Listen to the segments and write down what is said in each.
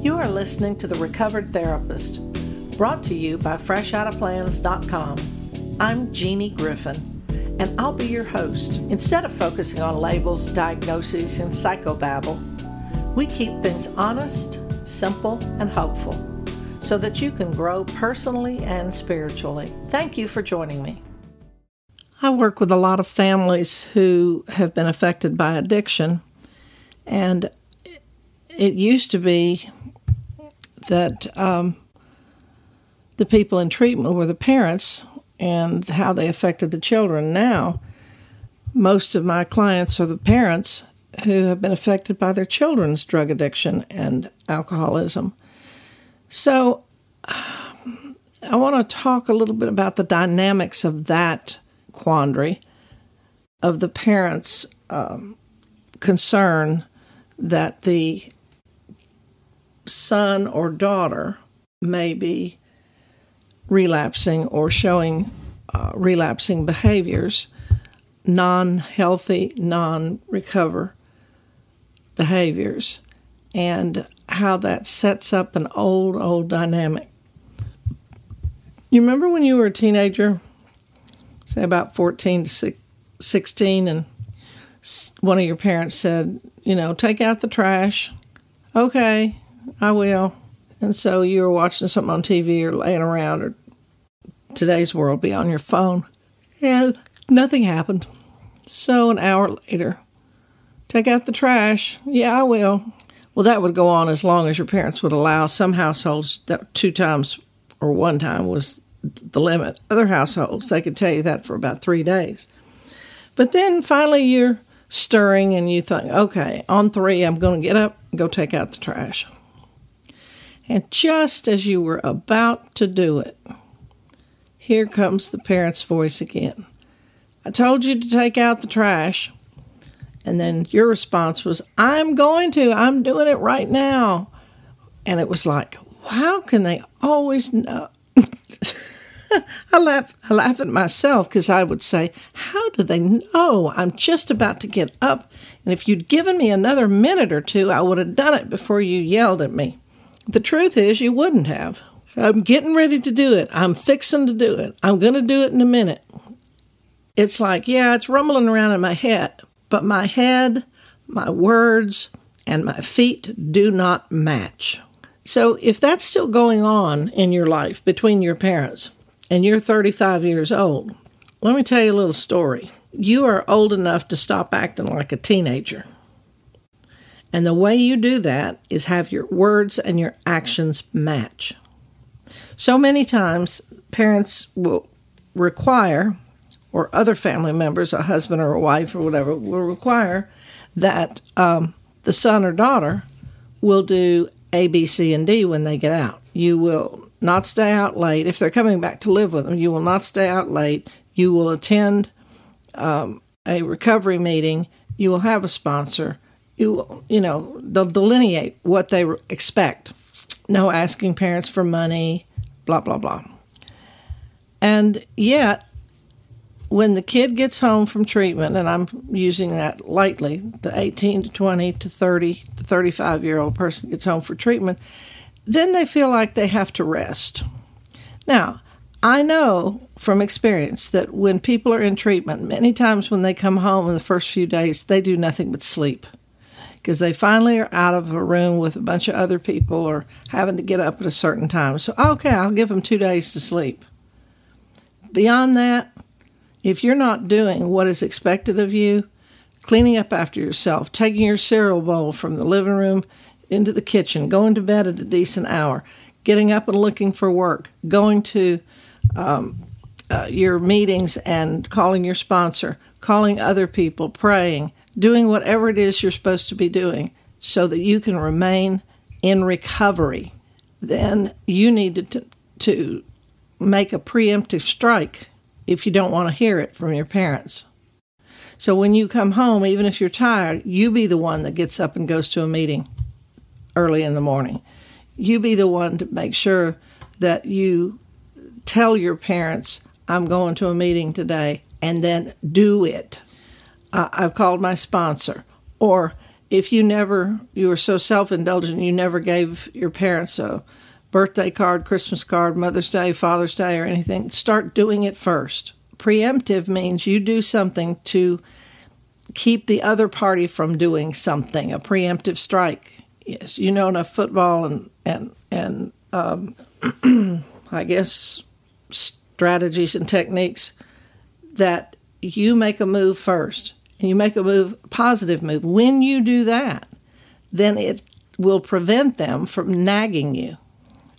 You are listening to The Recovered Therapist, brought to you by FreshOuttaPlans.com. I'm Jeannie Griffin, and I'll be your host. Instead of focusing on labels, diagnoses, and psychobabble, we keep things honest, simple, and hopeful so that you can grow personally and spiritually. Thank you for joining me. I work with a lot of families who have been affected by addiction, and it used to be that um, the people in treatment were the parents and how they affected the children. Now, most of my clients are the parents who have been affected by their children's drug addiction and alcoholism. So, I want to talk a little bit about the dynamics of that quandary, of the parents' um, concern that the son or daughter may be relapsing or showing uh, relapsing behaviors, non healthy, non recover behaviors, and how that sets up an old, old dynamic. You remember when you were a teenager, say about 14 to 16, and one of your parents said, you know, take out the trash. Okay, I will. And so you were watching something on TV or laying around, or today's world be on your phone, and nothing happened. So an hour later, take out the trash. Yeah, I will. Well, that would go on as long as your parents would allow. Some households that two times or one time was the limit. Other households, they could tell you that for about three days. But then finally you're stirring and you think, okay, on three, I'm going to get up and go take out the trash. And just as you were about to do it, here comes the parent's voice again. I told you to take out the trash. And then your response was, I'm going to, I'm doing it right now. And it was like, how can they always know? I laugh, I laugh at myself because I would say, How do they know I'm just about to get up? And if you'd given me another minute or two, I would have done it before you yelled at me. The truth is, you wouldn't have. I'm getting ready to do it. I'm fixing to do it. I'm going to do it in a minute. It's like, yeah, it's rumbling around in my head, but my head, my words, and my feet do not match. So if that's still going on in your life between your parents and you're 35 years old, let me tell you a little story. You are old enough to stop acting like a teenager. And the way you do that is have your words and your actions match. So many times, parents will require, or other family members, a husband or a wife or whatever, will require that um, the son or daughter will do A, B, C, and D when they get out. You will not stay out late. If they're coming back to live with them, you will not stay out late. You will attend um, a recovery meeting. You will have a sponsor you you know they'll delineate what they expect. No asking parents for money blah blah blah. And yet when the kid gets home from treatment and i'm using that lightly the 18 to 20 to 30 to 35 year old person gets home for treatment then they feel like they have to rest. Now i know from experience that when people are in treatment many times when they come home in the first few days they do nothing but sleep because they finally are out of a room with a bunch of other people or having to get up at a certain time. So, okay, I'll give them two days to sleep. Beyond that, if you're not doing what is expected of you, cleaning up after yourself, taking your cereal bowl from the living room into the kitchen, going to bed at a decent hour, getting up and looking for work, going to um, uh, your meetings and calling your sponsor, calling other people, praying, doing whatever it is you're supposed to be doing so that you can remain in recovery, then you need to, to make a preemptive strike if you don't want to hear it from your parents. So when you come home, even if you're tired, you be the one that gets up and goes to a meeting early in the morning. You be the one to make sure that you tell your parents, I'm going to a meeting today, and then do it uh, I've called my sponsor, or if you never, you were so self indulgent, you never gave your parents a birthday card, Christmas card, Mother's Day, Father's Day, or anything, start doing it first. Preemptive means you do something to keep the other party from doing something, a preemptive strike. Yes, you know enough football and, and, and um, I guess strategies and techniques that you make a move first and you make a move, positive move. When you do that, then it will prevent them from nagging you.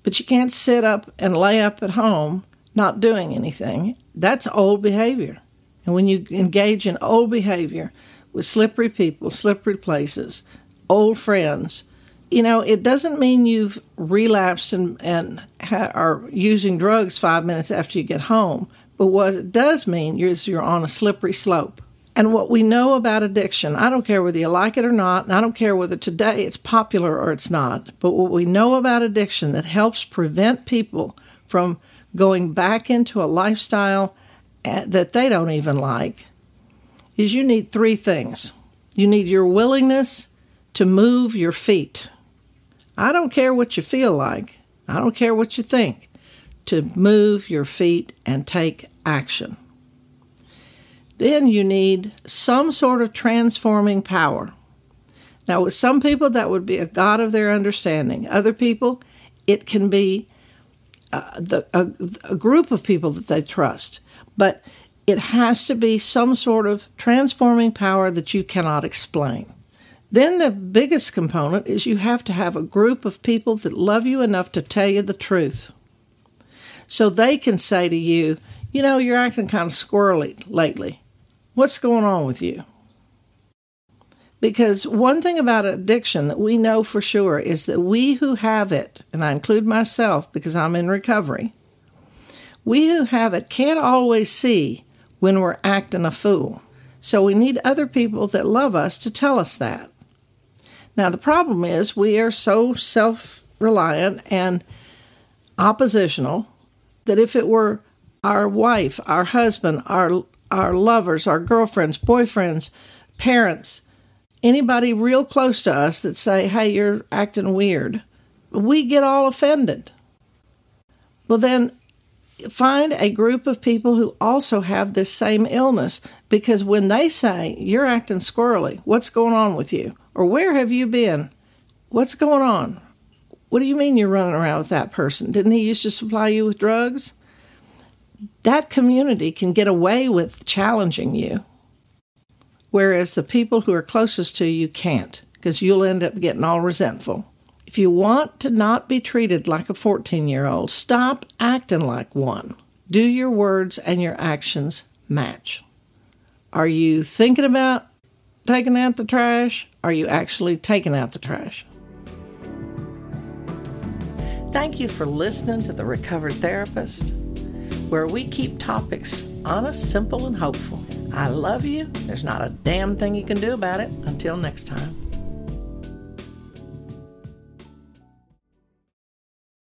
But you can't sit up and lay up at home not doing anything. That's old behavior. And when you engage in old behavior with slippery people, slippery places, old friends, you know, it doesn't mean you've relapsed and, and ha- are using drugs five minutes after you get home. But what it does mean is you're on a slippery slope. And what we know about addiction, I don't care whether you like it or not, and I don't care whether today it's popular or it's not, but what we know about addiction that helps prevent people from going back into a lifestyle eh, that they don't even like is you need three things. You need your willingness to move your feet. I don't care what you feel like, I don't care what you think, to move your feet and take action. Then you need some sort of transforming power. Now, with some people, that would be a God of their understanding. Other people, it can be uh, the, a, a group of people that they trust. But it has to be some sort of transforming power that you cannot explain. Then the biggest component is you have to have a group of people that love you enough to tell you the truth. So they can say to you, you know, you're acting kind of squirrely lately. What's going on with you? Because one thing about addiction that we know for sure is that we who have it, and I include myself because I'm in recovery, we who have it can't always see when we're acting a fool. So we need other people that love us to tell us that. Now, the problem is we are so self reliant and oppositional that if it were our wife, our husband, our, our lovers, our girlfriends, boyfriends, parents, anybody real close to us that say, hey, you're acting weird, we get all offended. Well, then find a group of people who also have this same illness because when they say, You're acting squirrely, what's going on with you? Or where have you been? What's going on? What do you mean you're running around with that person? Didn't he used to supply you with drugs? That community can get away with challenging you, whereas the people who are closest to you can't because you'll end up getting all resentful. If you want to not be treated like a 14 year old, stop acting like one. Do your words and your actions match? Are you thinking about taking out the trash? Are you actually taking out the trash? Thank you for listening to The Recovered Therapist, where we keep topics honest, simple, and hopeful. I love you. There's not a damn thing you can do about it. Until next time.